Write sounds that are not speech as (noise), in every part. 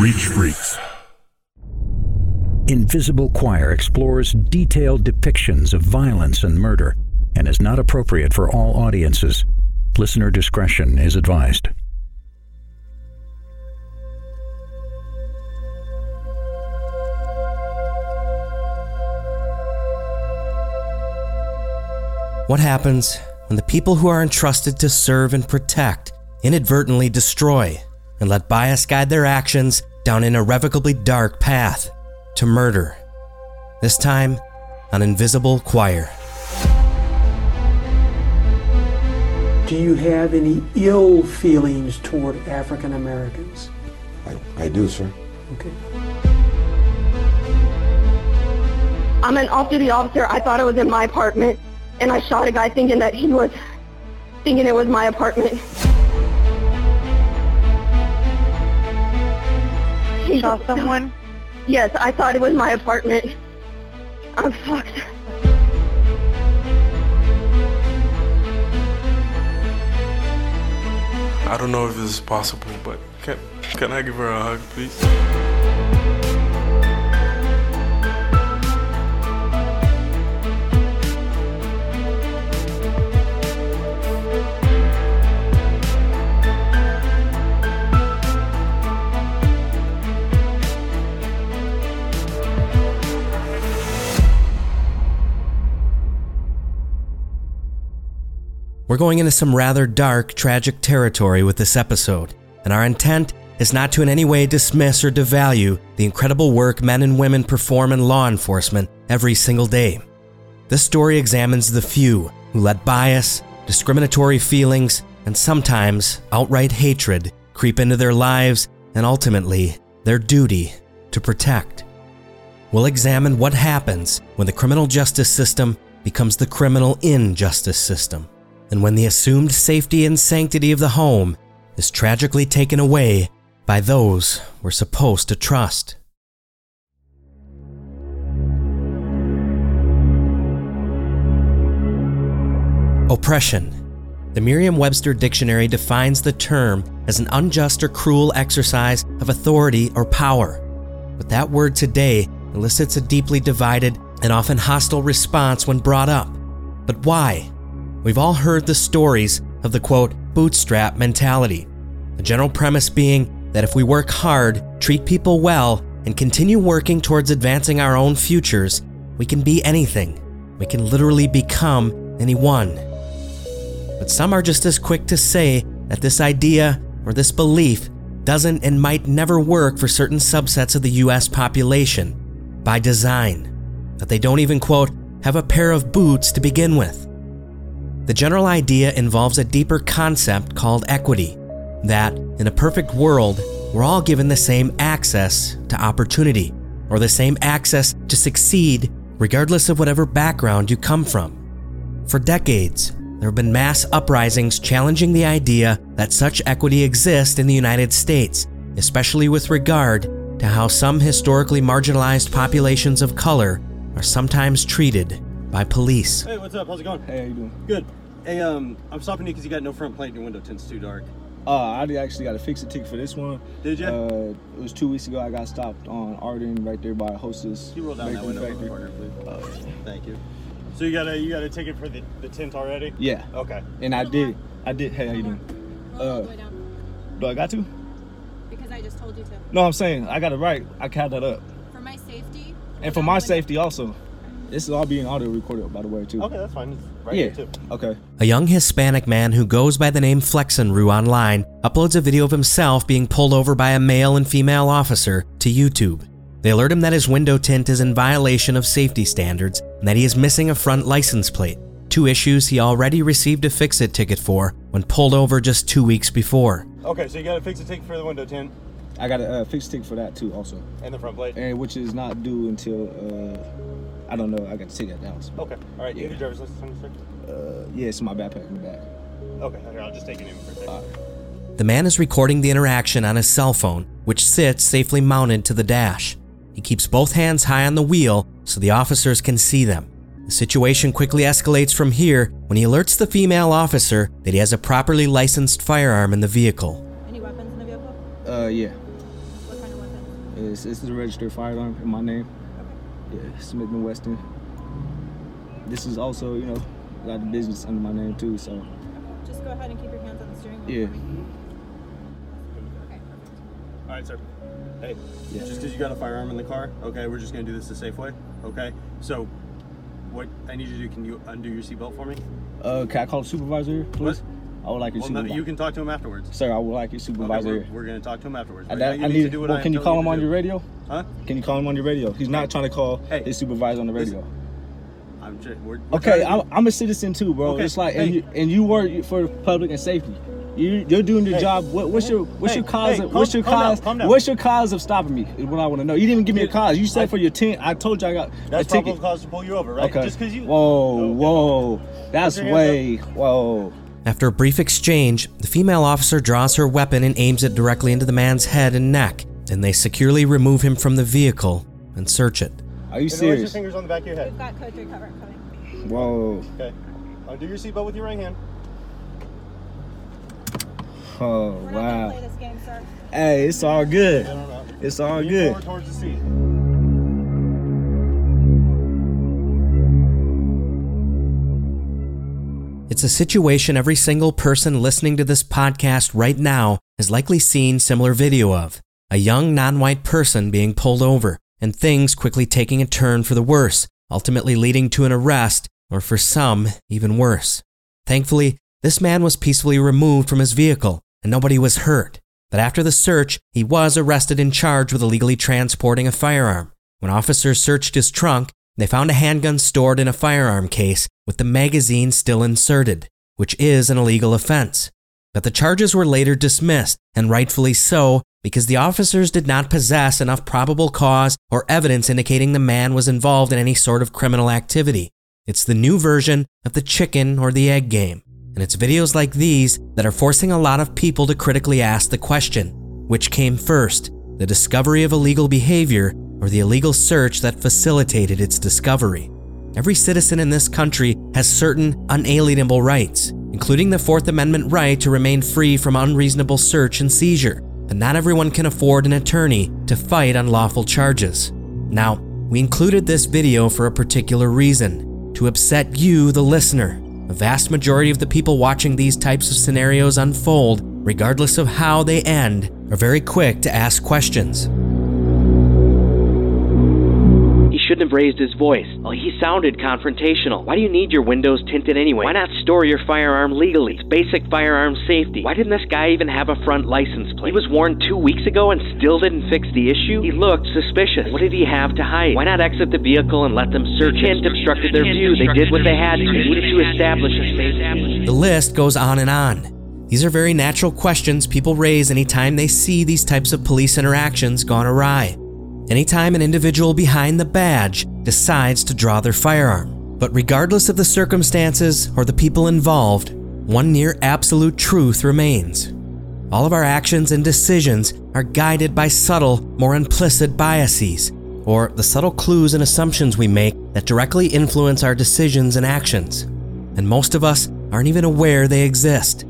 Reach Freaks. Invisible Choir explores detailed depictions of violence and murder and is not appropriate for all audiences. Listener discretion is advised. What happens when the people who are entrusted to serve and protect inadvertently destroy and let bias guide their actions down an irrevocably dark path to murder? This time on Invisible Choir. Do you have any ill feelings toward African Americans? I, I do, sir. Okay. I'm an off-duty officer. I thought it was in my apartment, and I shot a guy thinking that he was, thinking it was my apartment. He Saw someone? Yes, I thought it was my apartment. I'm fucked. I don't know if this is possible, but can, can I give her a hug, please? We're going into some rather dark, tragic territory with this episode, and our intent is not to in any way dismiss or devalue the incredible work men and women perform in law enforcement every single day. This story examines the few who let bias, discriminatory feelings, and sometimes outright hatred creep into their lives and ultimately their duty to protect. We'll examine what happens when the criminal justice system becomes the criminal injustice system and when the assumed safety and sanctity of the home is tragically taken away by those we're supposed to trust. Oppression. The Merriam Webster Dictionary defines the term as an unjust or cruel exercise of authority or power. But that word today elicits a deeply divided and often hostile response when brought up. But why? We've all heard the stories of the quote, bootstrap mentality. The general premise being that if we work hard, treat people well, and continue working towards advancing our own futures, we can be anything. We can literally become anyone. But some are just as quick to say that this idea or this belief doesn't and might never work for certain subsets of the US population by design. That they don't even, quote, have a pair of boots to begin with. The general idea involves a deeper concept called equity that, in a perfect world, we're all given the same access to opportunity or the same access to succeed regardless of whatever background you come from. For decades, there have been mass uprisings challenging the idea that such equity exists in the United States, especially with regard to how some historically marginalized populations of color are sometimes treated by police. Hey, what's up? How's it going? Hey, how you doing? Good. Hey, um, I'm stopping you because you got no front plate and your window tints too dark. Uh, I actually got a fix a ticket for this one. Did you? Uh, it was two weeks ago. I got stopped on Arden right there by a Hostess. Can you roll down that Bakery window for Factory. the corner, please? Thank you. So you got a you got a ticket for the, the tint already? Yeah. Okay. And I did. I did. Hey, how you doing? Uh, do I got to? Because I just told you to. No, I'm saying I got it right. I count that up. For my safety. And for my safety also. This is all being audio recorded, by the way, too. Okay, that's fine. It's right yeah. here too. Okay. A young Hispanic man who goes by the name Flexenru online uploads a video of himself being pulled over by a male and female officer to YouTube. They alert him that his window tint is in violation of safety standards and that he is missing a front license plate, two issues he already received a fix it ticket for when pulled over just two weeks before. Okay, so you got to fix a ticket for the window tint I got a uh, fix ticket for that too, also. and the front plate. And which is not due until uh, I don't know. I got to take that down. Okay. All right. You have your driver's license on your stick? Uh, yeah, it's in my backpack in the back. Okay. Here, I'll just take your name for a second. The man is recording the interaction on his cell phone, which sits safely mounted to the dash. He keeps both hands high on the wheel so the officers can see them. The situation quickly escalates from here when he alerts the female officer that he has a properly licensed firearm in the vehicle. Any weapons in the vehicle? Uh, yeah. It's, it's a registered firearm in my name. Yeah, Smith and Wesson. This is also, you know, got the business under my name too. So Just go ahead and keep your hands on the steering wheel. yeah. Okay, perfect. All right, sir. Hey, Yeah. just because you got a firearm in the car, okay, we're just gonna do this the safe way, okay? So, what I need you to do, can you undo your seatbelt for me? uh, can I call the supervisor here, please? I would like your Well, no, supervisor. you can talk to him afterwards. Sir, I would like your Okay, supervisor we're, here. we're gonna talk to him afterwards. I, Right I you need. to do what well, I can you call him on your radio? Huh? Can you call him on your radio? He's not trying to call Hey, his supervisor on the listen, radio. I'm just, we're, we're Okay, I'm, I'm a citizen too, bro. Okay, It's like, and you and you work for public and safety. You you're doing your Hey. job. What, what's your what's Hey, your cause? hey, of, what's your cause? down. What's your cause of stopping me? Is what I want to know. You didn't even give me a cause. You said I- for your tent. I told you I got That's a ticket. probable cause to pull you over, right? Okay. Just because you. Whoa, Okay. whoa. That's way. Whoa. After a brief exchange, the female officer draws her weapon and aims it directly into the man's head and neck. Then they securely remove him from the vehicle and search it. Are you And raise your fingers on the back of your head. We've got code 3 cover coming. Whoa. Okay. Oh, Undo your seatbelt with your right hand. Oh We're not gonna wow. play this game, sir. Hey, it's all good. It's all Lean good. It's a situation every single person listening to this podcast right now has likely seen similar video of. A young non-white person being pulled over and things quickly taking a turn for the worse, ultimately leading to an arrest or for some, even worse. Thankfully, this man was peacefully removed from his vehicle and nobody was hurt. But after the search, he was arrested and charged with illegally transporting a firearm. When officers searched his trunk, they found a handgun stored in a firearm case with the magazine still inserted, which is an illegal offense. But the charges were later dismissed, and rightfully so, because the officers did not possess enough probable cause or evidence indicating the man was involved in any sort of criminal activity. It's the new version of the chicken or the egg game, and it's videos like these that are forcing a lot of people to critically ask the question which came first, the discovery of illegal behavior or the illegal search that facilitated its discovery? Every citizen in this country has certain unalienable rights, including the Fourth Amendment right to remain free from unreasonable search and seizure, but not everyone can afford an attorney to fight unlawful charges. Now, we included this video for a particular reason to upset you, the listener. A vast majority of the people watching these types of scenarios unfold, regardless of how they end, are very quick to ask questions. He shouldn't have raised his voice. Well, he sounded confrontational. Why do you need your windows tinted anyway? Why not store your firearm legally? It's basic firearm safety. Why didn't this guy even have a front license plate? He was warned two weeks ago and still didn't fix the issue? He looked suspicious. What did he have to hide? Why not exit the vehicle and let them search it? obstructed their view. They did what they had to. They needed to establish a safe The list goes on and on. These are very natural questions people raise anytime they see these types of police interactions gone awry. Anytime an individual behind the badge decides to draw their firearm. But regardless of the circumstances or the people involved, one near absolute truth remains. All of our actions and decisions are guided by subtle, more implicit biases, or the subtle clues and assumptions we make that directly influence our decisions and actions. And most of us aren't even aware they exist.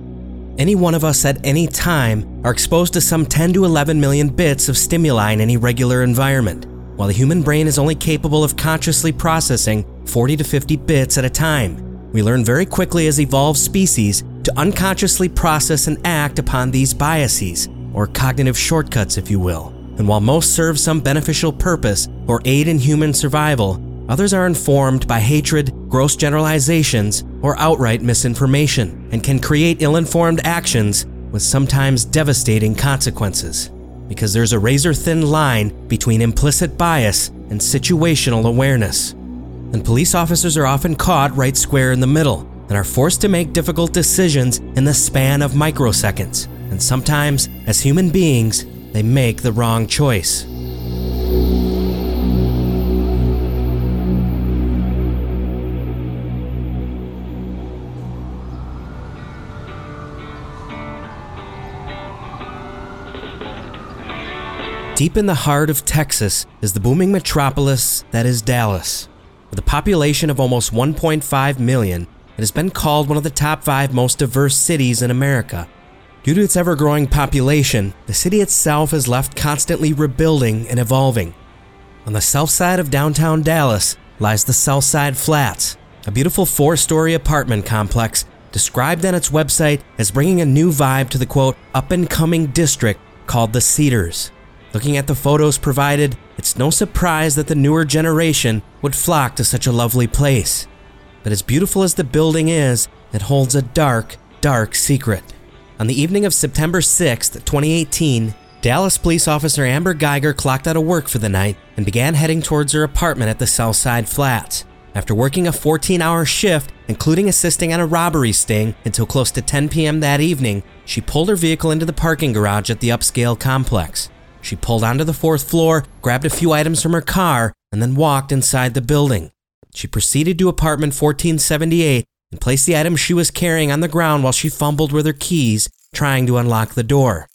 Any one of us at any time are exposed to some 10 to 11 million bits of stimuli in any regular environment, while the human brain is only capable of consciously processing 40 to 50 bits at a time. We learn very quickly as evolved species to unconsciously process and act upon these biases, or cognitive shortcuts, if you will. And while most serve some beneficial purpose or aid in human survival, others are informed by hatred, gross generalizations, or outright misinformation, and can create ill informed actions with sometimes devastating consequences. Because there's a razor thin line between implicit bias and situational awareness. And police officers are often caught right square in the middle and are forced to make difficult decisions in the span of microseconds. And sometimes, as human beings, they make the wrong choice. Deep in the heart of Texas is the booming metropolis that is Dallas. With a population of almost 1.5 million, it has been called one of the top five most diverse cities in America. Due to its ever growing population, the city itself is left constantly rebuilding and evolving. On the south side of downtown Dallas lies the Southside Flats, a beautiful four story apartment complex described on its website as bringing a new vibe to the quote, up and coming district called the Cedars. Looking at the photos provided, it's no surprise that the newer generation would flock to such a lovely place. But as beautiful as the building is, it holds a dark, dark secret. On the evening of September 6, 2018, Dallas police officer Amber Geiger clocked out of work for the night and began heading towards her apartment at the Southside Flats. After working a 14 hour shift, including assisting on a robbery sting until close to 10 p.m. that evening, she pulled her vehicle into the parking garage at the upscale complex. She pulled onto the fourth floor, grabbed a few items from her car, and then walked inside the building. She proceeded to apartment 1478 and placed the items she was carrying on the ground while she fumbled with her keys, trying to unlock the door.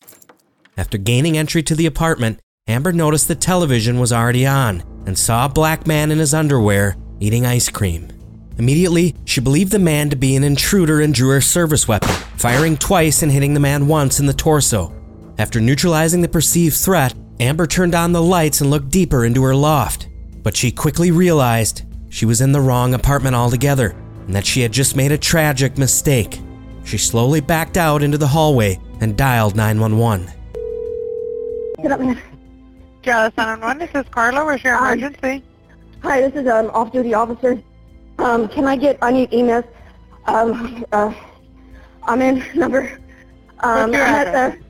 After gaining entry to the apartment, Amber noticed the television was already on and saw a black man in his underwear eating ice cream. Immediately, she believed the man to be an intruder and drew her service weapon, firing twice and hitting the man once in the torso. After neutralizing the perceived threat, Amber turned on the lights and looked deeper into her loft. But she quickly realized she was in the wrong apartment altogether and that she had just made a tragic mistake. She slowly backed out into the hallway and dialed 911. Get up, man. Dallas 911, this is Carla. Where's your Um, emergency? Hi, this is um off-duty officer. Um, can I get? I need EMS. Um, uh, I'm in number. Um, What's your I'm at the.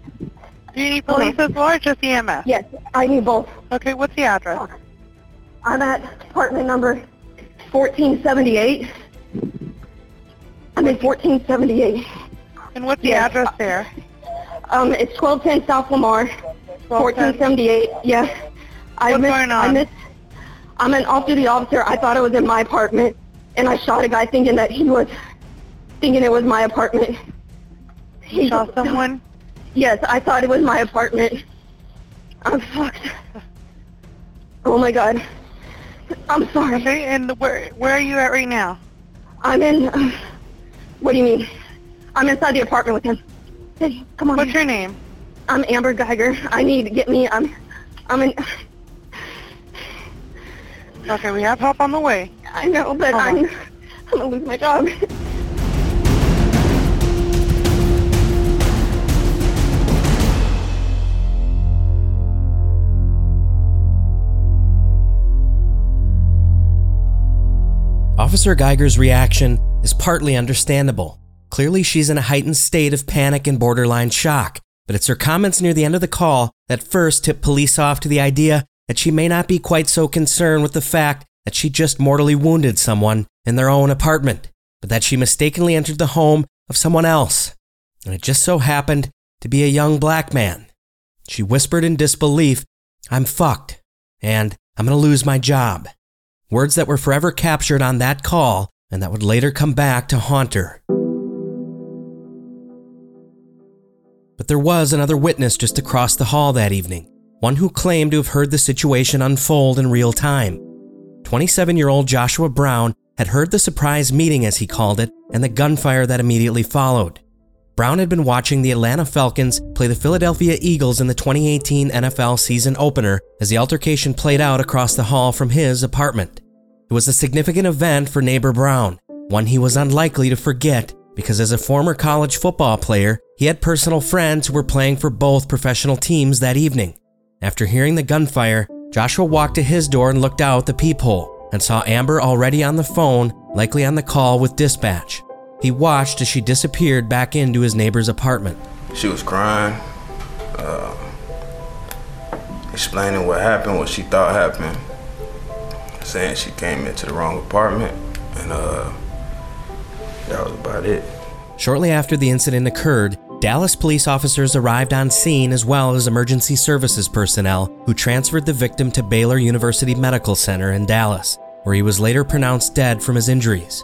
Do you need police as well or just EMS? Yes, I need both. Okay, what's the address? I'm at apartment number 1478. I'm in 1478. And what's the Yes. address there? Um, it's 1210 South Lamar, 1478. Yeah. I What's missed, going I on? missed. I'm an off-duty officer. I thought it was in my apartment, and I shot a guy thinking that he was, thinking it was my apartment. He Saw someone? Yes, I thought it was my apartment. I'm fucked. Oh my god. I'm sorry. Okay, and where where are you at right now? I'm in. Uh, what do you mean? I'm inside the apartment with him. Hey, come on. What's your name? I'm Amber Geiger. I need to get me. I'm. I'm in. Okay, we have help on the way. I know, but Hold I'm. on. I'm gonna lose my job. Officer Geiger's reaction is partly understandable. Clearly, she's in a heightened state of panic and borderline shock, but it's her comments near the end of the call that first tip police off to the idea that she may not be quite so concerned with the fact that she just mortally wounded someone in their own apartment, but that she mistakenly entered the home of someone else. And it just so happened to be a young black man. She whispered in disbelief, I'm fucked, and I'm gonna lose my job. Words that were forever captured on that call and that would later come back to haunt her. But there was another witness just across the hall that evening, one who claimed to have heard the situation unfold in real time. 27 year old Joshua Brown had heard the surprise meeting, as he called it, and the gunfire that immediately followed. Brown had been watching the Atlanta Falcons play the Philadelphia Eagles in the 2018 NFL season opener as the altercation played out across the hall from his apartment. It was a significant event for neighbor Brown, one he was unlikely to forget because as a former college football player, he had personal friends who were playing for both professional teams that evening. After hearing the gunfire, Joshua walked to his door and looked out the peephole and saw Amber already on the phone, likely on the call with dispatch. He watched as she disappeared back into his neighbor's apartment. She was crying, uh, explaining what happened, what she thought happened, saying she came into the wrong apartment, and uh, that was about it. Shortly after the incident occurred, Dallas police officers arrived on scene as well as emergency services personnel who transferred the victim to Baylor University Medical Center in Dallas, where he was later pronounced dead from his injuries.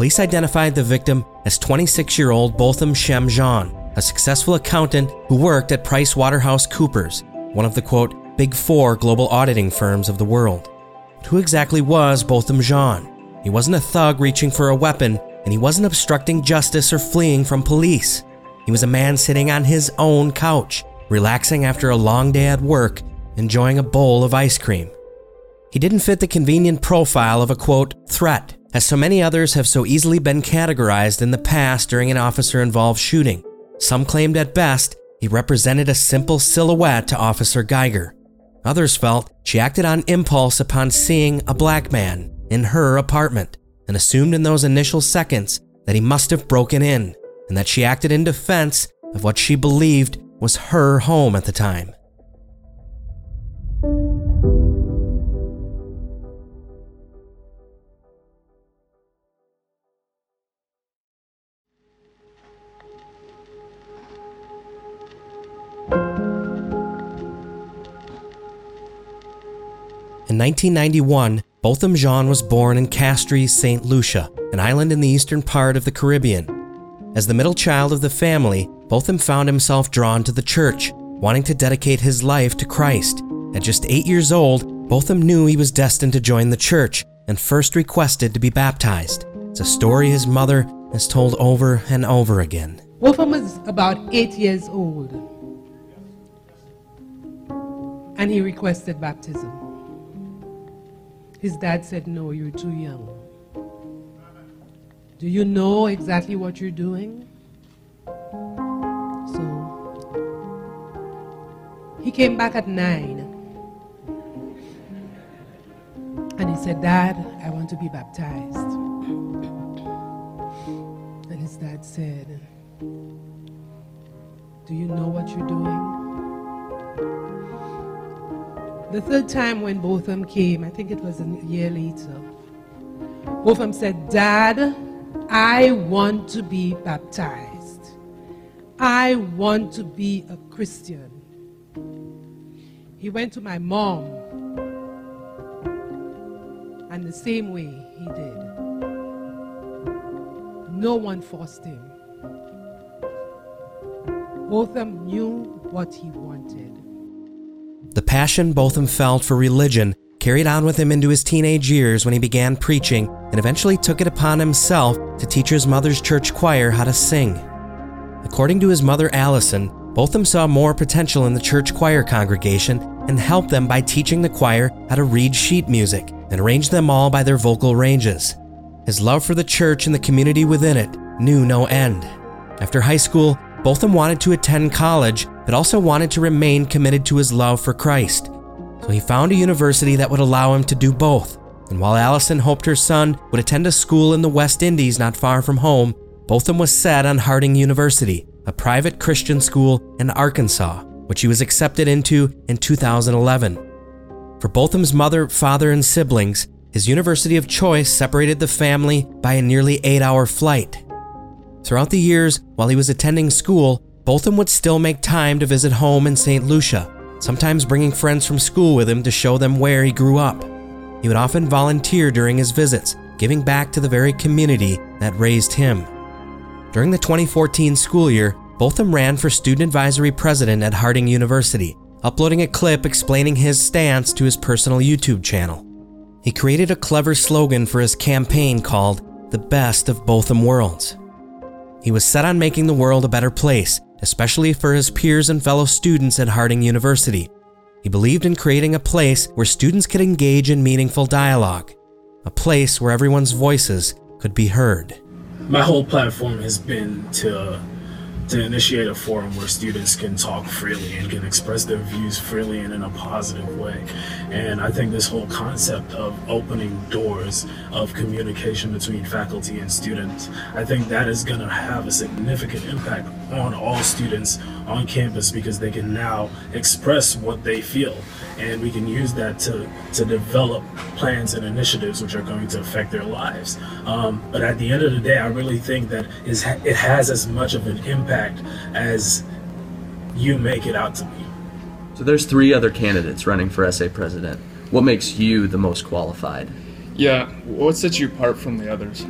Police identified the victim as 26 year old Botham Shem Jean, a successful accountant who worked at Price Waterhouse Coopers, one of the quote, big four global auditing firms of the world. But who exactly was Botham Jean? He wasn't a thug reaching for a weapon, and he wasn't obstructing justice or fleeing from police. He was a man sitting on his own couch, relaxing after a long day at work, enjoying a bowl of ice cream. He didn't fit the convenient profile of a quote, threat, as so many others have so easily been categorized in the past during an officer involved shooting. Some claimed at best he represented a simple silhouette to Officer Geiger. Others felt she acted on impulse upon seeing a black man in her apartment and assumed in those initial seconds that he must have broken in and that she acted in defense of what she believed was her home at the time. In 1991, Botham Jean was born in Castries, St. Lucia, an island in the eastern part of the Caribbean. As the middle child of the family, Botham found himself drawn to the church, wanting to dedicate his life to Christ. At just eight years old, Botham knew he was destined to join the church and first requested to be baptized. It's a story his mother has told over and over again. Botham was about eight years old and he requested baptism. His dad said, No, you're too young. Do you know exactly what you're doing? So he came back at nine and he said, Dad, I want to be baptized. And his dad said, Do you know what you're doing? The third time when Botham came, I think it was a year later, Botham said, Dad, I want to be baptized. I want to be a Christian. He went to my mom, and the same way he did. No one forced him. Botham knew what he wanted. The passion Botham felt for religion carried on with him into his teenage years when he began preaching and eventually took it upon himself to teach his mother's church choir how to sing. According to his mother Allison, Botham saw more potential in the church choir congregation and helped them by teaching the choir how to read sheet music and arrange them all by their vocal ranges. His love for the church and the community within it knew no end. After high school, Botham wanted to attend college, but also wanted to remain committed to his love for Christ. So he found a university that would allow him to do both. And while Allison hoped her son would attend a school in the West Indies not far from home, Botham was set on Harding University, a private Christian school in Arkansas, which he was accepted into in 2011. For Botham's mother, father, and siblings, his university of choice separated the family by a nearly eight hour flight. Throughout the years, while he was attending school, Botham would still make time to visit home in St. Lucia, sometimes bringing friends from school with him to show them where he grew up. He would often volunteer during his visits, giving back to the very community that raised him. During the 2014 school year, Botham ran for student advisory president at Harding University, uploading a clip explaining his stance to his personal YouTube channel. He created a clever slogan for his campaign called The Best of Botham Worlds. He was set on making the world a better place, especially for his peers and fellow students at Harding University. He believed in creating a place where students could engage in meaningful dialogue, a place where everyone's voices could be heard. My whole platform has been to to initiate a forum where students can talk freely and can express their views freely and in a positive way. And I think this whole concept of opening doors of communication between faculty and students, I think that is going to have a significant impact on all students on campus because they can now express what they feel and we can use that to to develop plans and initiatives which are going to affect their lives. Um, but at the end of the day, I really think that is it has as much of an impact as you make it out to be. So there's three other candidates running for SA president. What makes you the most qualified? Yeah, what sets you apart from the others?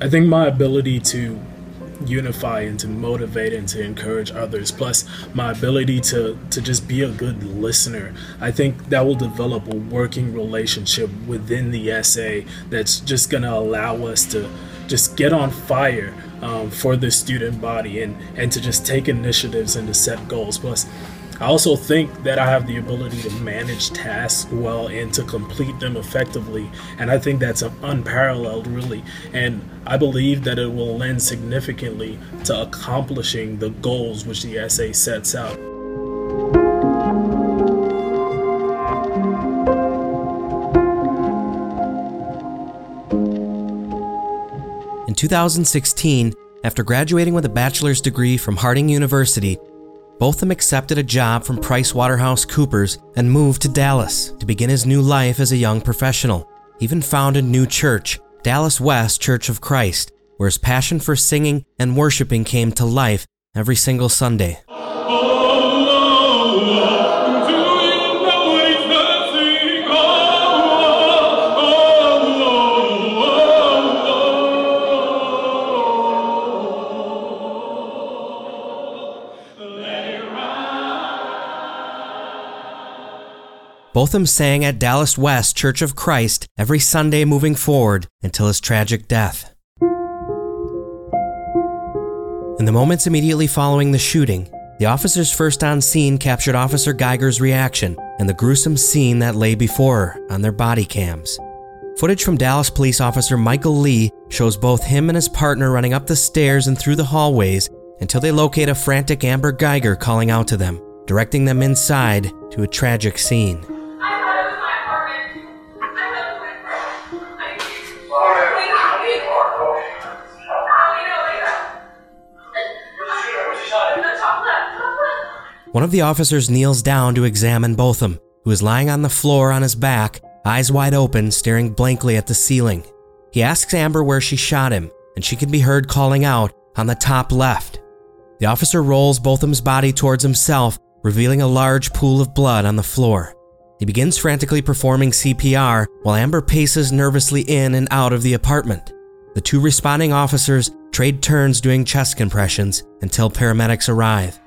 I think my ability to unify and to motivate and to encourage others plus my ability to to just be a good listener i think that will develop a working relationship within the SA that's just going to allow us to just get on fire um, for the student body and, and to just take initiatives and to set goals. Plus, I also think that I have the ability to manage tasks well and to complete them effectively. And I think that's unparalleled, really. And I believe that it will lend significantly to accomplishing the goals which the SA sets out. In 2016, after graduating with a bachelor's degree from Harding University, Botham accepted a job from PricewaterhouseCoopers and moved to Dallas to begin his new life as a young professional. He even founded a new church, Dallas West Church of Christ, where his passion for singing and worshiping came to life every single Sunday. Botham sang at Dallas West Church of Christ every Sunday moving forward until his tragic death. In the moments immediately following the shooting, the officers first on scene captured Officer Geiger's reaction and the gruesome scene that lay before her on their body cams. Footage from Dallas police officer Michael Lee shows both him and his partner running up the stairs and through the hallways until they locate a frantic Amber Geiger calling out to them, directing them inside to a tragic scene. One of the officers kneels down to examine Botham, who is lying on the floor on his back, eyes wide open, staring blankly at the ceiling. He asks Amber where she shot him, and she can be heard calling out on the top left. The officer rolls Botham's body towards himself, revealing a large pool of blood on the floor. He begins frantically performing CPR while Amber paces nervously in and out of the apartment. The two responding officers trade turns doing chest compressions until paramedics arrive.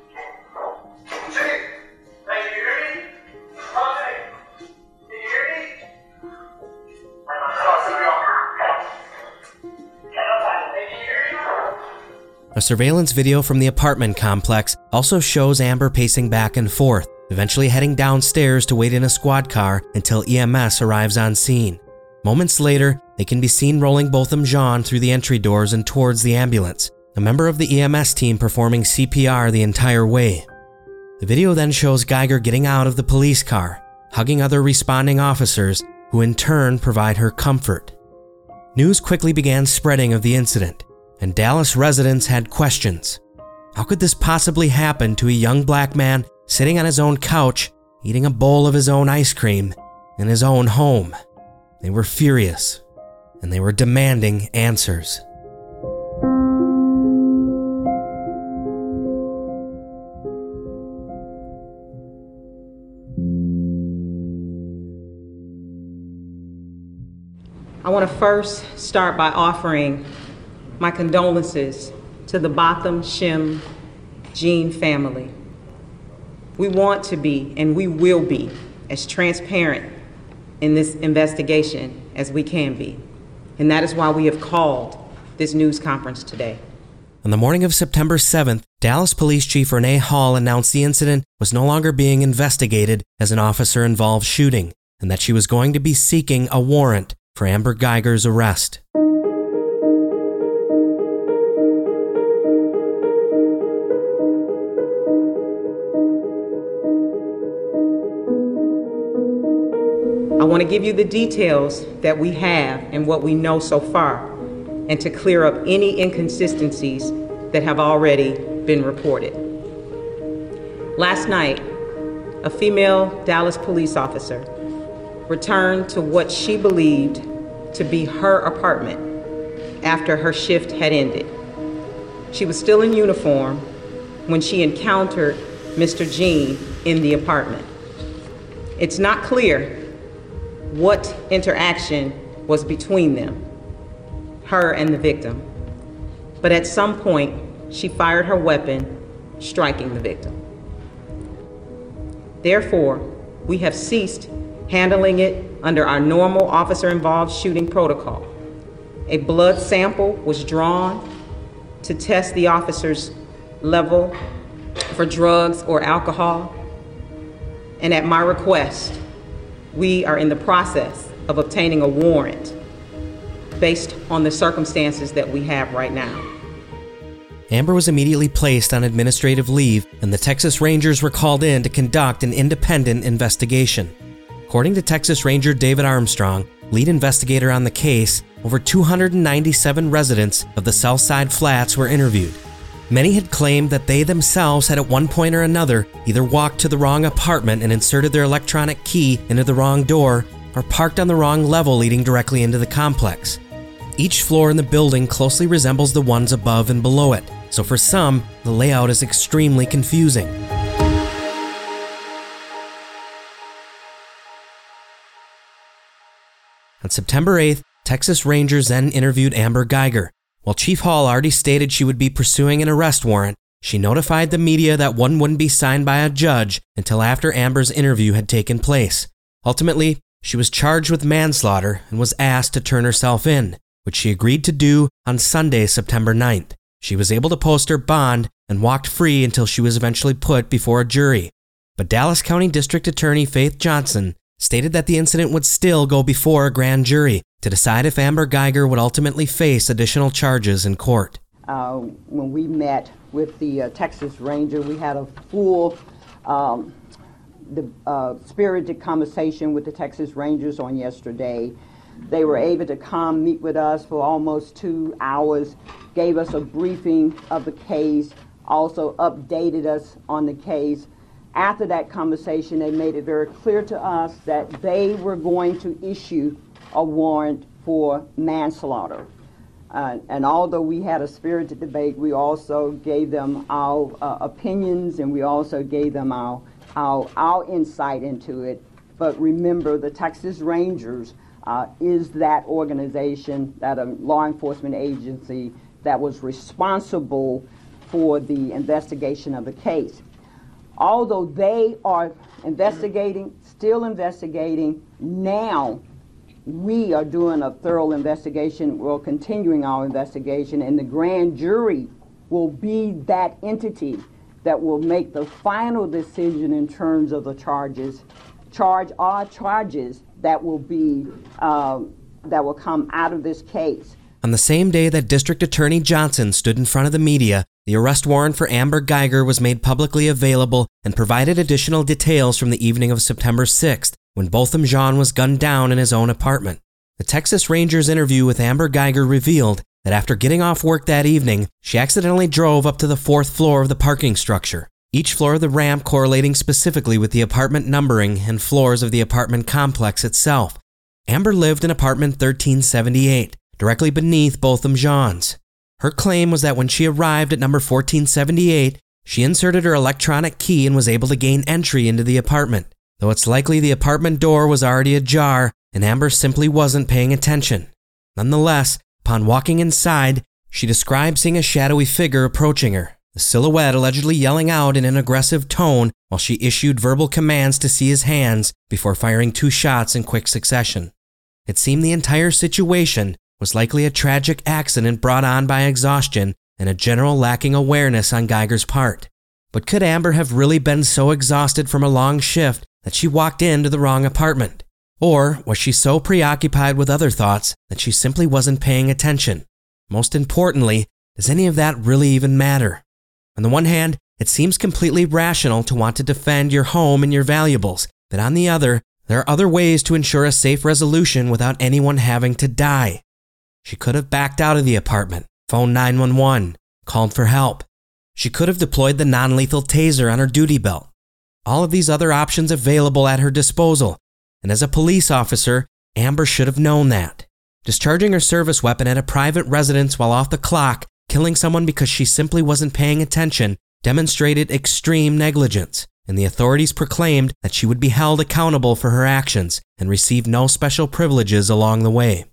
A surveillance video from the apartment complex also shows Amber pacing back and forth, eventually heading downstairs to wait in a squad car until EMS arrives on scene. Moments later, they can be seen rolling Botham Jean through the entry doors and towards the ambulance, a member of the EMS team performing CPR the entire way. The video then shows Geiger getting out of the police car, hugging other responding officers, who in turn provide her comfort. News quickly began spreading of the incident, and Dallas residents had questions. How could this possibly happen to a young black man sitting on his own couch, eating a bowl of his own ice cream in his own home? They were furious, and they were demanding answers. I want to first start by offering my condolences to the Botham Shem Jean family. We want to be, and we will be, as transparent in this investigation as we can be. And that is why we have called this news conference today. On the morning of September 7th, Dallas Police Chief Renee Hall announced the incident was no longer being investigated as an officer involved shooting and that she was going to be seeking a warrant for Amber Geiger's arrest. Give you the details that we have and what we know so far, and to clear up any inconsistencies that have already been reported. Last night, a female Dallas police officer returned to what she believed to be her apartment after her shift had ended. She was still in uniform when she encountered Mr. Jean in the apartment. It's not clear what interaction was between them, her and the victim. But at some point, she fired her weapon, striking the victim. Therefore, we have ceased handling it under our normal officer involved shooting protocol. A blood sample was drawn to test the officer's level for drugs or alcohol. And at my request, we are in the process of obtaining a warrant based on the circumstances that we have right now. Amber was immediately placed on administrative leave, and the Texas Rangers were called in to conduct an independent investigation. According to Texas Ranger David Armstrong, lead investigator on the case, over 297 residents of the Southside Flats were interviewed. Many had claimed that they themselves had at one point or another either walked to the wrong apartment and inserted their electronic key into the wrong door or parked on the wrong level leading directly into the complex. Each floor in the building closely resembles the ones above and below it, so for some, the layout is extremely confusing. On September 8th, Texas Rangers then interviewed Amber Geiger. While Chief Hall already stated she would be pursuing an arrest warrant, she notified the media that one wouldn't be signed by a judge until after Amber's interview had taken place. Ultimately, she was charged with manslaughter and was asked to turn herself in, which she agreed to do on Sunday, September 9th. She was able to post her bond and walked free until she was eventually put before a jury. But Dallas County District Attorney Faith Johnson stated that the incident would still go before a grand jury to decide if Amber Geiger would ultimately face additional charges in court. Uh, when we met with the uh, Texas Ranger, we had a full um, the, uh, spirited conversation with the Texas Rangers on yesterday. They were able to come meet with us for almost two hours, gave us a briefing of the case, also updated us on the case. After that conversation, they made it very clear to us that they were going to issue a warrant for manslaughter. Uh, and although we had a spirited debate, we also gave them our uh, opinions and we also gave them our, our, our insight into it. But remember, the Texas Rangers uh, is that organization, that a law enforcement agency that was responsible for the investigation of the case. Although they are investigating, still investigating, now we are doing a thorough investigation. We're continuing our investigation, and the grand jury will be that entity that will make the final decision in terms of the charges, charge or charges that will be uh, that will come out of this case. On the same day that District Attorney Johnson stood in front of the media, the arrest warrant for Amber Geiger was made publicly available and provided additional details from the evening of September 6th when Botham Jean was gunned down in his own apartment. The Texas Rangers interview with Amber Geiger revealed that after getting off work that evening, she accidentally drove up to the fourth floor of the parking structure, each floor of the ramp correlating specifically with the apartment numbering and floors of the apartment complex itself. Amber lived in apartment 1378, directly beneath Botham Jean's. Her claim was that when she arrived at number 1478, she inserted her electronic key and was able to gain entry into the apartment, though it's likely the apartment door was already ajar and Amber simply wasn't paying attention. Nonetheless, upon walking inside, she described seeing a shadowy figure approaching her, the silhouette allegedly yelling out in an aggressive tone while she issued verbal commands to see his hands before firing two shots in quick succession. It seemed the entire situation was likely a tragic accident brought on by exhaustion and a general lacking awareness on Geiger's part. But could Amber have really been so exhausted from a long shift that she walked into the wrong apartment? Or was she so preoccupied with other thoughts that she simply wasn't paying attention? Most importantly, does any of that really even matter? On the one hand, it seems completely rational to want to defend your home and your valuables, but on the other, there are other ways to ensure a safe resolution without anyone having to die. She could have backed out of the apartment, phoned 911, called for help. She could have deployed the non lethal taser on her duty belt. All of these other options available at her disposal, and as a police officer, Amber should have known that. Discharging her service weapon at a private residence while off the clock, killing someone because she simply wasn't paying attention, demonstrated extreme negligence, and the authorities proclaimed that she would be held accountable for her actions and receive no special privileges along the way.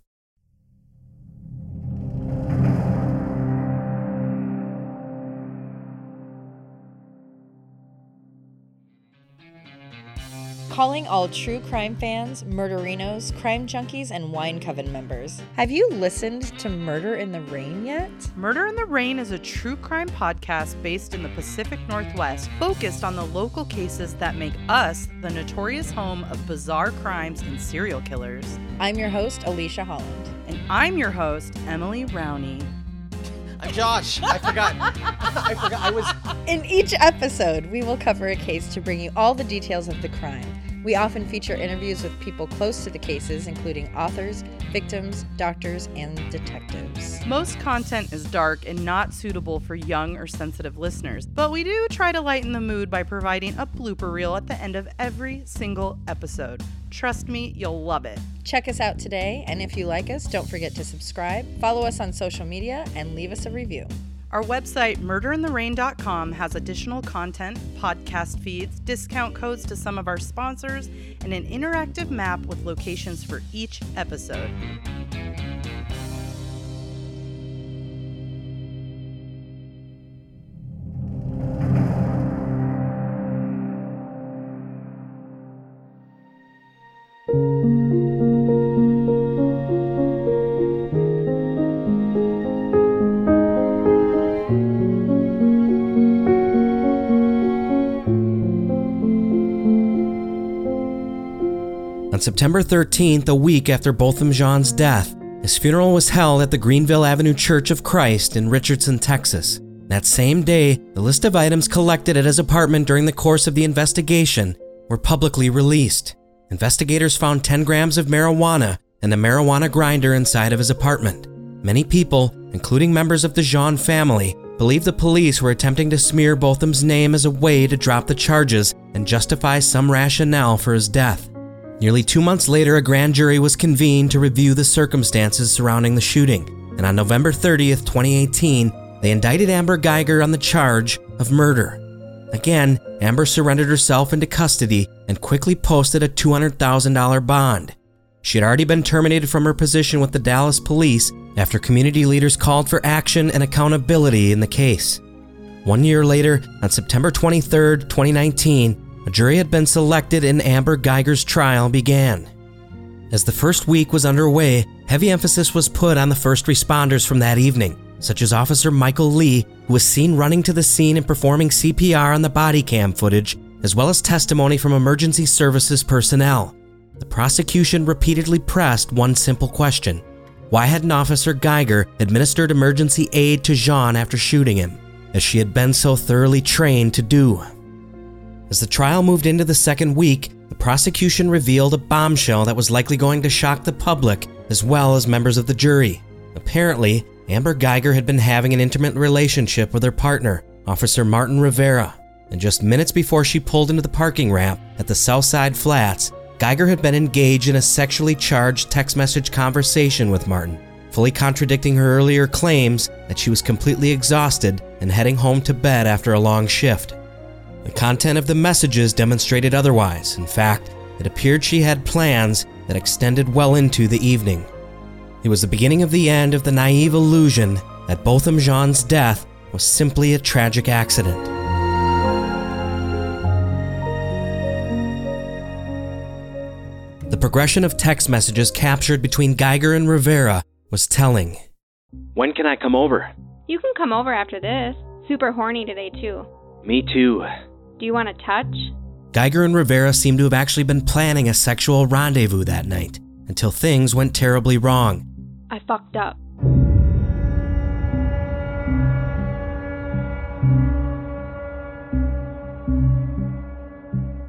Calling all true crime fans, murderinos, crime junkies, and wine coven members. Have you listened to Murder in the Rain yet? Murder in the Rain is a true crime podcast based in the Pacific Northwest, focused on the local cases that make us the notorious home of bizarre crimes and serial killers. I'm your host, Alicia Holland. And I'm your host, Emily Rowney. I'm Josh. I forgot. (laughs) I forgot. I was. In each episode, we will cover a case to bring you all the details of the crime. We often feature interviews with people close to the cases, including authors, victims, doctors, and detectives. Most content is dark and not suitable for young or sensitive listeners, but we do try to lighten the mood by providing a blooper reel at the end of every single episode. Trust me, you'll love it. Check us out today, and if you like us, don't forget to subscribe, follow us on social media, and leave us a review. Our website, murderintherain.com, has additional content, podcast feeds, discount codes to some of our sponsors, and an interactive map with locations for each episode. September 13th, a week after Botham Jean's death, his funeral was held at the Greenville Avenue Church of Christ in Richardson, Texas. That same day, the list of items collected at his apartment during the course of the investigation were publicly released. Investigators found 10 grams of marijuana and a marijuana grinder inside of his apartment. Many people, including members of the Jean family, believe the police were attempting to smear Botham's name as a way to drop the charges and justify some rationale for his death. Nearly two months later, a grand jury was convened to review the circumstances surrounding the shooting, and on November 30th, 2018, they indicted Amber Guyger on the charge of murder. Again, Amber surrendered herself into custody and quickly posted a $200,000 bond. She had already been terminated from her position with the Dallas police after community leaders called for action and accountability in the case. One year later, on September 23, 2019, a jury had been selected and Amber Guyger's trial began. As the first week was underway, heavy emphasis was put on the first responders from that evening, such as Officer Michael Lee, who was seen running to the scene and performing CPR on the body cam footage, as well as testimony from emergency services personnel. The prosecution repeatedly pressed one simple question Why hadn't Officer Guyger administered emergency aid to Jean after shooting him, as she had been so thoroughly trained to do? As the trial moved into the second week, the prosecution revealed a bombshell that was likely going to shock the public as well as members of the jury. Apparently, Amber Guyger had been having an intimate relationship with her partner, Officer Martin Rivera, and just minutes before she pulled into the parking ramp at the Southside Flats, Guyger had been engaged in a sexually charged text message conversation with Martin, fully contradicting her earlier claims that she was completely exhausted and heading home to bed after a long shift. The content of the messages demonstrated otherwise. In fact, it appeared she had plans that extended well into the evening. It was the beginning of the end of the naive illusion that Botham Jean's death was simply a tragic accident. The progression of text messages captured between Guyger and Rivera was telling. When can I come over? You can come over after this. Super horny today, too. Me too. Do you want to touch? Guyger and Rivera seemed to have actually been planning a sexual rendezvous that night until things went terribly wrong. I fucked up.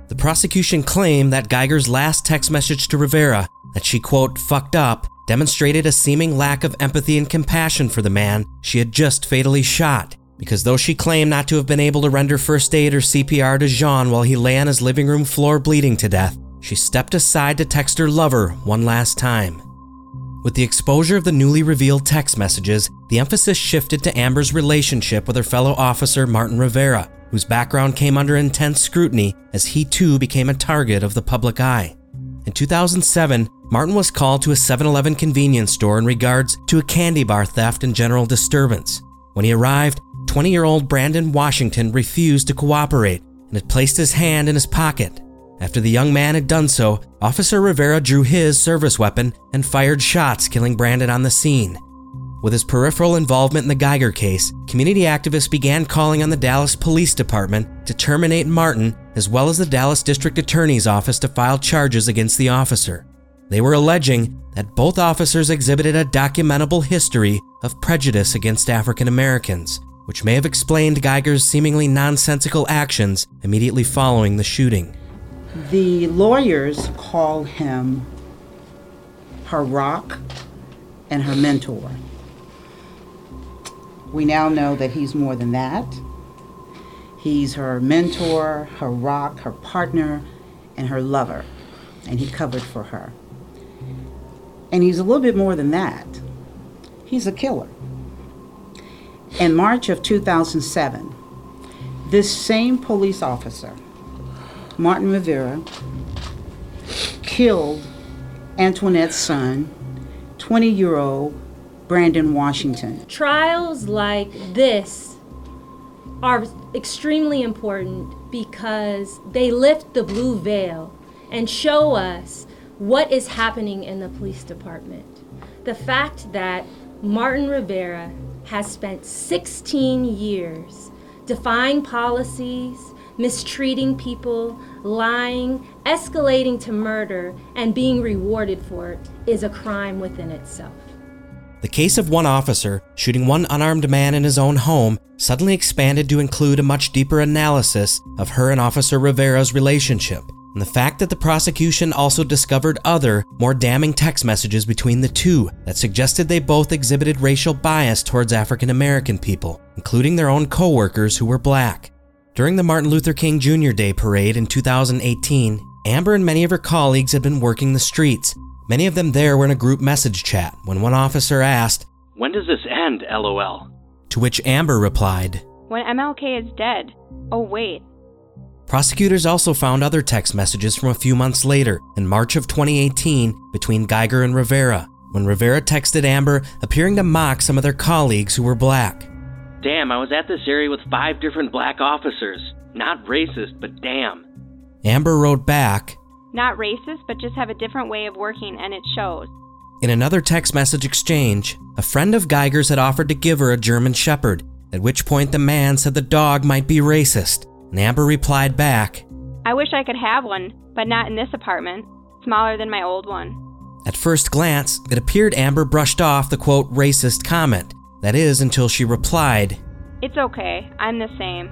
The prosecution claimed that Guyger's last text message to Rivera, that she, quote, fucked up, demonstrated a seeming lack of empathy and compassion for the man she had just fatally shot. Because though she claimed not to have been able to render first aid or CPR to Jean while he lay on his living room floor bleeding to death, she stepped aside to text her lover one last time. With the exposure of the newly revealed text messages, the emphasis shifted to Amber's relationship with her fellow officer Martin Rivera, whose background came under intense scrutiny as he too became a target of the public eye. In 2007, Martin was called to a 7 Eleven convenience store in regards to a candy bar theft and general disturbance. When he arrived, 20 year old Brandon Washington refused to cooperate and had placed his hand in his pocket. After the young man had done so, Officer Rivera drew his service weapon and fired shots, killing Brandon on the scene. With his peripheral involvement in the Guyger case, community activists began calling on the Dallas Police Department to terminate Martin, as well as the Dallas District Attorney's Office to file charges against the officer. They were alleging that both officers exhibited a documentable history of prejudice against African Americans, which may have explained Guyger's seemingly nonsensical actions immediately following the shooting. The lawyers call him her rock and her mentor. We now know that he's more than that. He's her mentor, her rock, her partner, and her lover. And he covered for her. And he's a little bit more than that. He's a killer. In March of 2007, this same police officer, Martin Rivera, killed Antoinette's son, 20 year old Brandon Washington. Trials like this are extremely important because they lift the blue veil and show us what is happening in the police department. The fact that Martin Rivera has spent 16 years defying policies, mistreating people, lying, escalating to murder, and being rewarded for it is a crime within itself. The case of one officer shooting one unarmed man in his own home suddenly expanded to include a much deeper analysis of her and Officer Rivera's relationship, and the fact that the prosecution also discovered other, more damning text messages between the two that suggested they both exhibited racial bias towards African American people, including their own co workers who were black. During the Martin Luther King Jr. Day parade in 2018, Amber and many of her colleagues had been working the streets. Many of them there were in a group message chat when one officer asked, When does this end, lol? To which Amber replied, When MLK is dead. Oh, wait. Prosecutors also found other text messages from a few months later, in March of 2018, between Guyger and Rivera, when Rivera texted Amber appearing to mock some of their colleagues who were black. Damn, I was at this area with five different black officers. Not racist, but damn. Amber wrote back, Not racist, but just have a different way of working, and it shows. In another text message exchange, a friend of Guyger's had offered to give her a German Shepherd, at which point the man said the dog might be racist, and Amber replied back, I wish I could have one, but not in this apartment. Smaller than my old one. At first glance, it appeared Amber brushed off the quote racist comment. That is, until she replied, It's okay. I'm the same.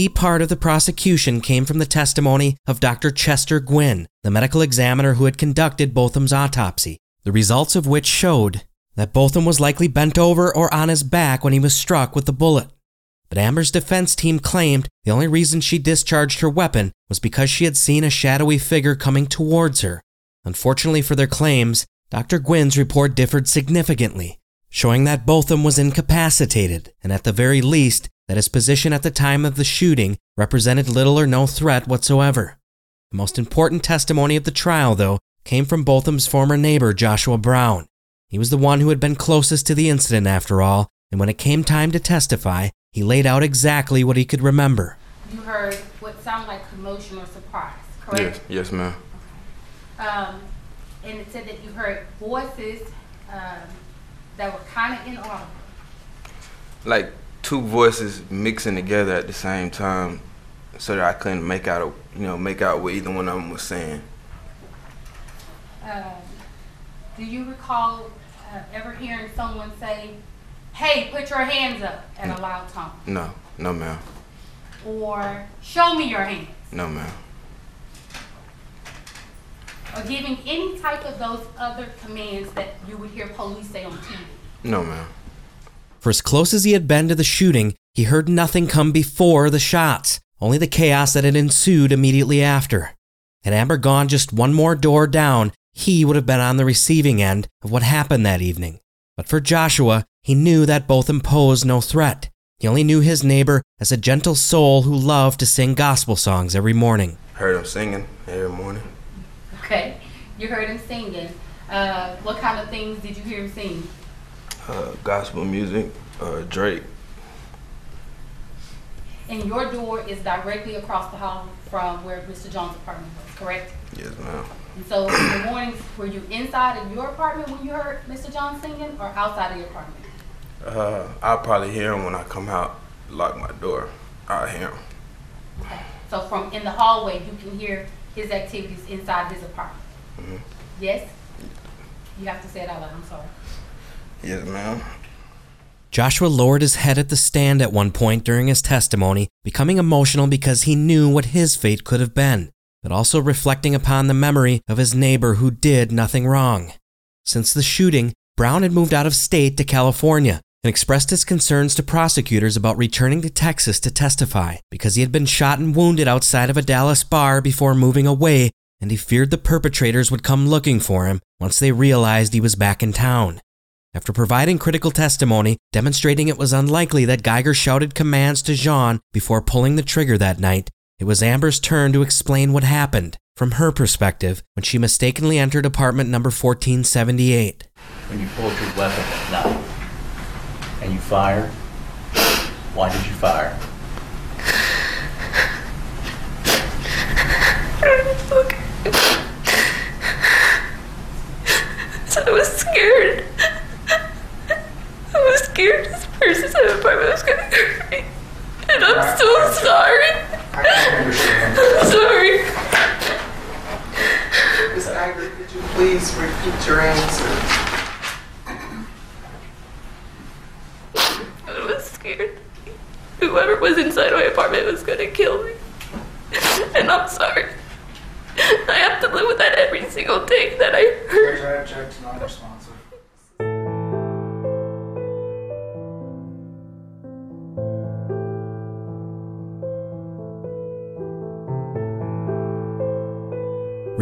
Key part of the prosecution came from the testimony of Dr. Chester Gwin, the medical examiner who had conducted Botham's autopsy, the results of which showed that Botham was likely bent over or on his back when he was struck with the bullet. But Amber's defense team claimed the only reason she discharged her weapon was because she had seen a shadowy figure coming towards her. Unfortunately for their claims, Dr. Gwin's report differed significantly, showing that Botham was incapacitated and at the very least that his position at the time of the shooting represented little or no threat whatsoever. The most important testimony of the trial, though, came from Botham's former neighbor, Joshua Brown. He was the one who had been closest to the incident after all, and when it came time to testify, he laid out exactly what he could remember. You heard what sounded like commotion or surprise, correct? yes, yes ma'am. Okay. Um, and it said that you heard voices um, that were kind of inaudible. Like two voices mixing together at the same time, so that I couldn't make out, a, you know, make out what either one of them was saying. Um, do you recall uh, ever hearing someone say, "Hey, put your hands up" at a loud tone, No, no, ma'am. or "Show me your hands," No, ma'am. or giving any type of those other commands that you would hear police say on TV? No, ma'am. For as close as he had been to the shooting, he heard nothing come before the shots, only the chaos that had ensued immediately after. Had Amber gone just one more door down, he would have been on the receiving end of what happened that evening. But for Joshua, he knew that Botham posed no threat. He only knew his neighbor as a gentle soul who loved to sing gospel songs every morning. Heard him singing every morning. Okay. You heard him singing. Uh, what kind of things did you hear him sing? Uh, gospel music, uh, Drake. And your door is directly across the hall from where Mr. Jones' apartment was, correct? Yes, ma'am. And so in the mornings, were you inside of your apartment when you heard Mr. Jones singing or outside of your apartment? Uh, I'll probably hear him when I come out, lock my door. I'll hear him. Okay. So from in the hallway, you can hear his activities inside his apartment. Mhm. Yes? You have to say it out loud. I'm sorry. Yes, ma'am. Joshua lowered his head at the stand at one point during his testimony, becoming emotional because he knew what his fate could have been, but also reflecting upon the memory of his neighbor who did nothing wrong. Since the shooting, Brown had moved out of state to California and expressed his concerns to prosecutors about returning to Texas to testify because he had been shot and wounded outside of a Dallas bar before moving away, and he feared the perpetrators would come looking for him once they realized he was back in town. After providing critical testimony demonstrating it was unlikely that Guyger shouted commands to Jean before pulling the trigger that night, it was Amber's turn to explain what happened from her perspective when she mistakenly entered apartment number 1478. When you pulled your weapon at night and you fired, why did you fire?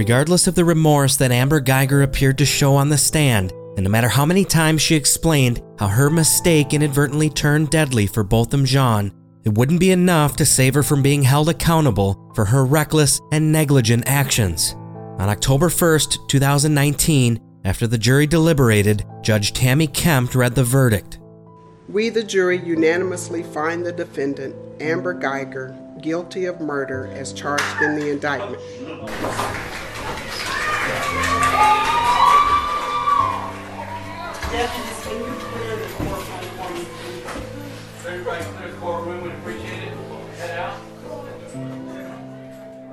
Regardless of the remorse that Amber Guyger appeared to show on the stand, and no matter how many times she explained how her mistake inadvertently turned deadly for Botham Jean, it wouldn't be enough to save her from being held accountable for her reckless and negligent actions. On October 1st, 2019, after the jury deliberated, Judge Tammy Kemp read the verdict. We, the jury, unanimously find the defendant, Amber Guyger, guilty of murder as charged in the indictment.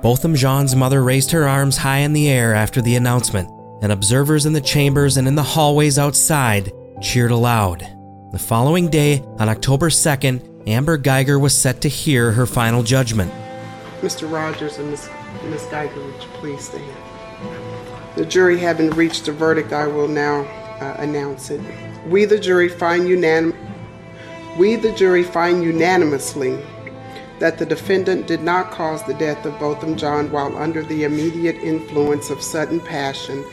Botham Jean's mother raised her arms high in the air after the announcement, and observers in the chambers and in the hallways outside cheered aloud. The following day, on October 2nd, Amber Guyger was set to hear her final judgment. Mr. Rogers and. Ms. Guyger, would you please stand? The jury having reached a verdict, I will now uh, announce it. We, the jury, find unanim- We, the jury, find unanimously that the defendant did not cause the death of Botham John while under the immediate influence of sudden passion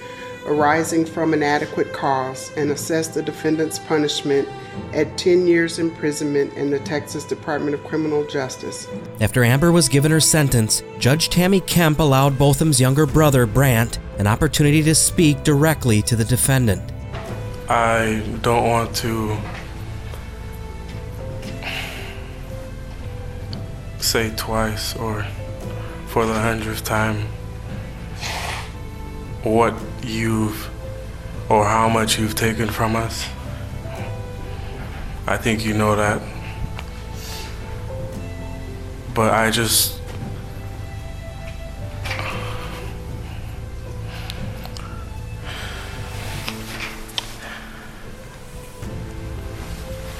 arising from an adequate cause and assess the defendant's punishment at 10 years imprisonment in the Texas Department of Criminal Justice. After Amber was given her sentence, Judge Tammy Kemp allowed Botham's younger brother, Brandt, an opportunity to speak directly to the defendant. I don't want to say twice or for the hundredth time what you've or how much you've taken from us. I think you know that. But I just.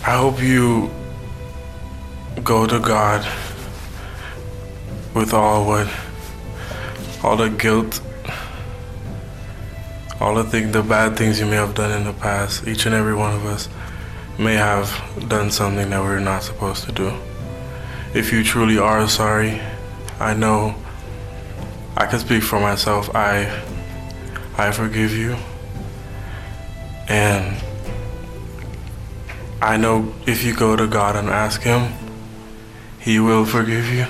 I hope you go to God with all what, all the guilt, all the thing, the bad things you may have done in the past. Each and every one of us may have done something that we're not supposed to do. If you truly are sorry, I know I can speak for myself. I I forgive you. And I know if you go to God and ask him, he will forgive you.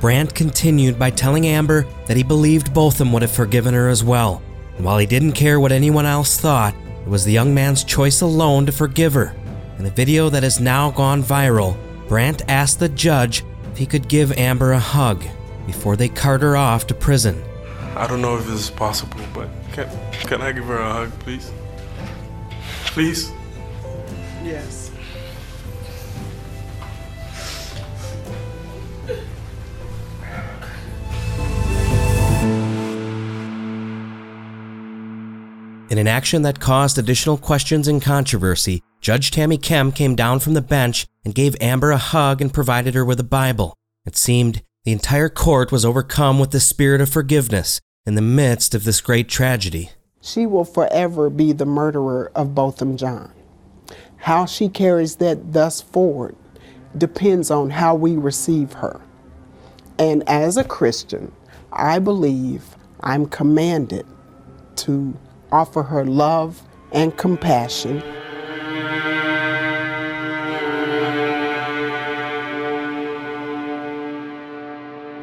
Brandt continued by telling Amber that he believed Botham would have forgiven her as well. And while he didn't care what anyone else thought, it was the young man's choice alone to forgive her. In the video that has now gone viral, Brandt asked the judge if he could give Amber a hug before they cart her off to prison. I don't know if this is possible, but can, can I give her a hug, please? Please? Yes. In an action that caused additional questions and controversy, Judge Tammy Kemp came down from the bench and gave Amber a hug and provided her with a Bible. It seemed the entire court was overcome with the spirit of forgiveness in the midst of this great tragedy. She will forever be the murderer of Botham John. How she carries that thus forward depends on how we receive her. And as a Christian, I believe I'm commanded to offer her love and compassion.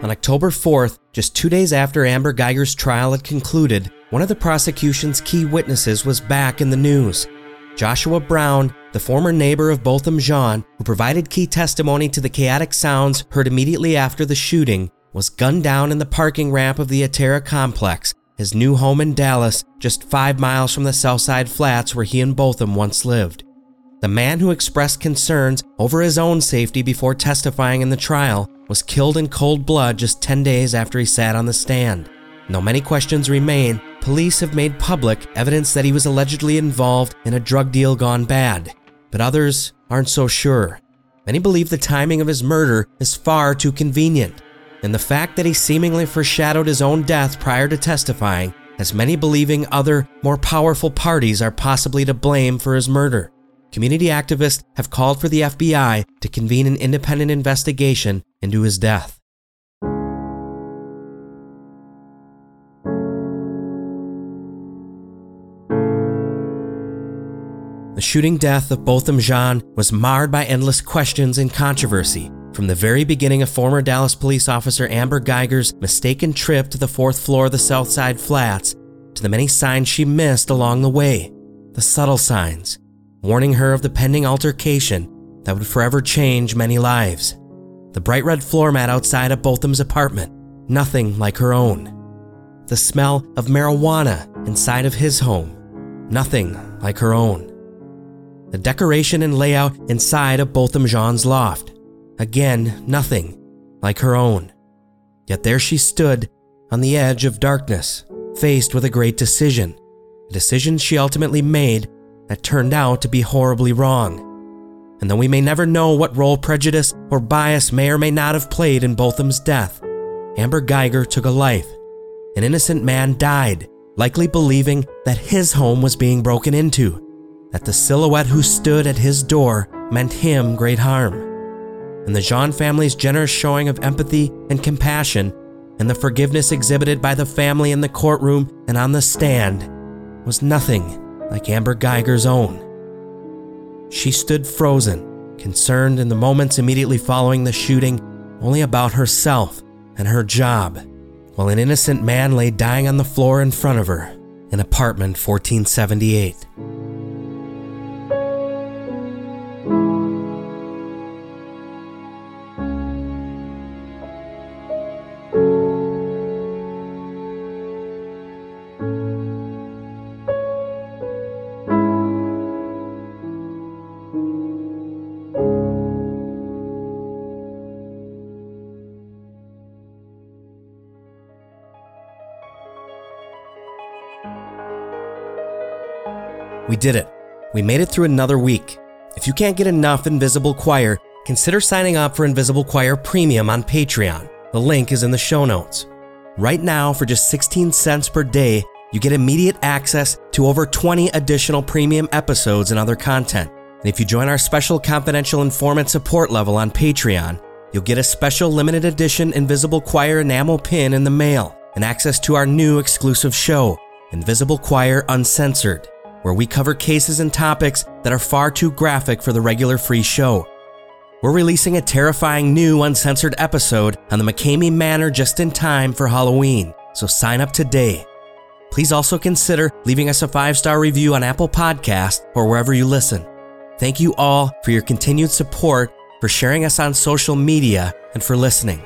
On October 4th, just two days after Amber Guyger's trial had concluded, one of the prosecution's key witnesses was back in the news. Joshua Brown, the former neighbor of Botham Jean, who provided key testimony to the chaotic sounds heard immediately after the shooting, was gunned down in the parking ramp of the Atera complex, his new home in Dallas, just five miles from the Southside Flats where he and Botham once lived. The man who expressed concerns over his own safety before testifying in the trial was killed in cold blood just 10 days after he sat on the stand. Though many questions remain, police have made public evidence that he was allegedly involved in a drug deal gone bad, but others aren't so sure. Many believe the timing of his murder is far too convenient, and the fact that he seemingly foreshadowed his own death prior to testifying has many believing other, more powerful parties are possibly to blame for his murder. Community activists have called for the FBI to convene an independent investigation into his death. The shooting death of Botham Jean was marred by endless questions and controversy, from the very beginning of former Dallas police officer Amber Guyger's mistaken trip to the fourth floor of the Southside Flats to the many signs she missed along the way. The subtle signs, warning her of the pending altercation that would forever change many lives. The bright red floor mat outside of Botham's apartment, nothing like her own. The smell of marijuana inside of his home, nothing like her own. The decoration and layout inside of Botham Jean's loft, again, nothing like her own. Yet there she stood on the edge of darkness, faced with a great decision, a decision she ultimately made that turned out to be horribly wrong. And though we may never know what role prejudice or bias may or may not have played in Botham's death, Amber Guyger took a life. An innocent man died, likely believing that his home was being broken into, that the silhouette who stood at his door meant him great harm. And the Jean family's generous showing of empathy and compassion, and the forgiveness exhibited by the family in the courtroom and on the stand, was nothing like Amber Guyger's own. She stood frozen, concerned in the moments immediately following the shooting only about herself and her job, while an innocent man lay dying on the floor in front of her in apartment 1478. We did it. We made it through another week. If you can't get enough Invisible Choir, consider signing up for Invisible Choir Premium on Patreon. The link is in the show notes. Right now, for just 16 cents per day, you get immediate access to over 20 additional premium episodes and other content. And if you join our special confidential informant support level on Patreon, you'll get a special limited edition Invisible Choir enamel pin in the mail and access to our new exclusive show, Invisible Choir Uncensored where we cover cases and topics that are far too graphic for the regular free show. We're releasing a terrifying new uncensored episode on the McCamey Manor just in time for Halloween, so sign up today. Please also consider leaving us a five star review on Apple Podcast or wherever you listen. Thank you all for your continued support, for sharing us on social media, and for listening.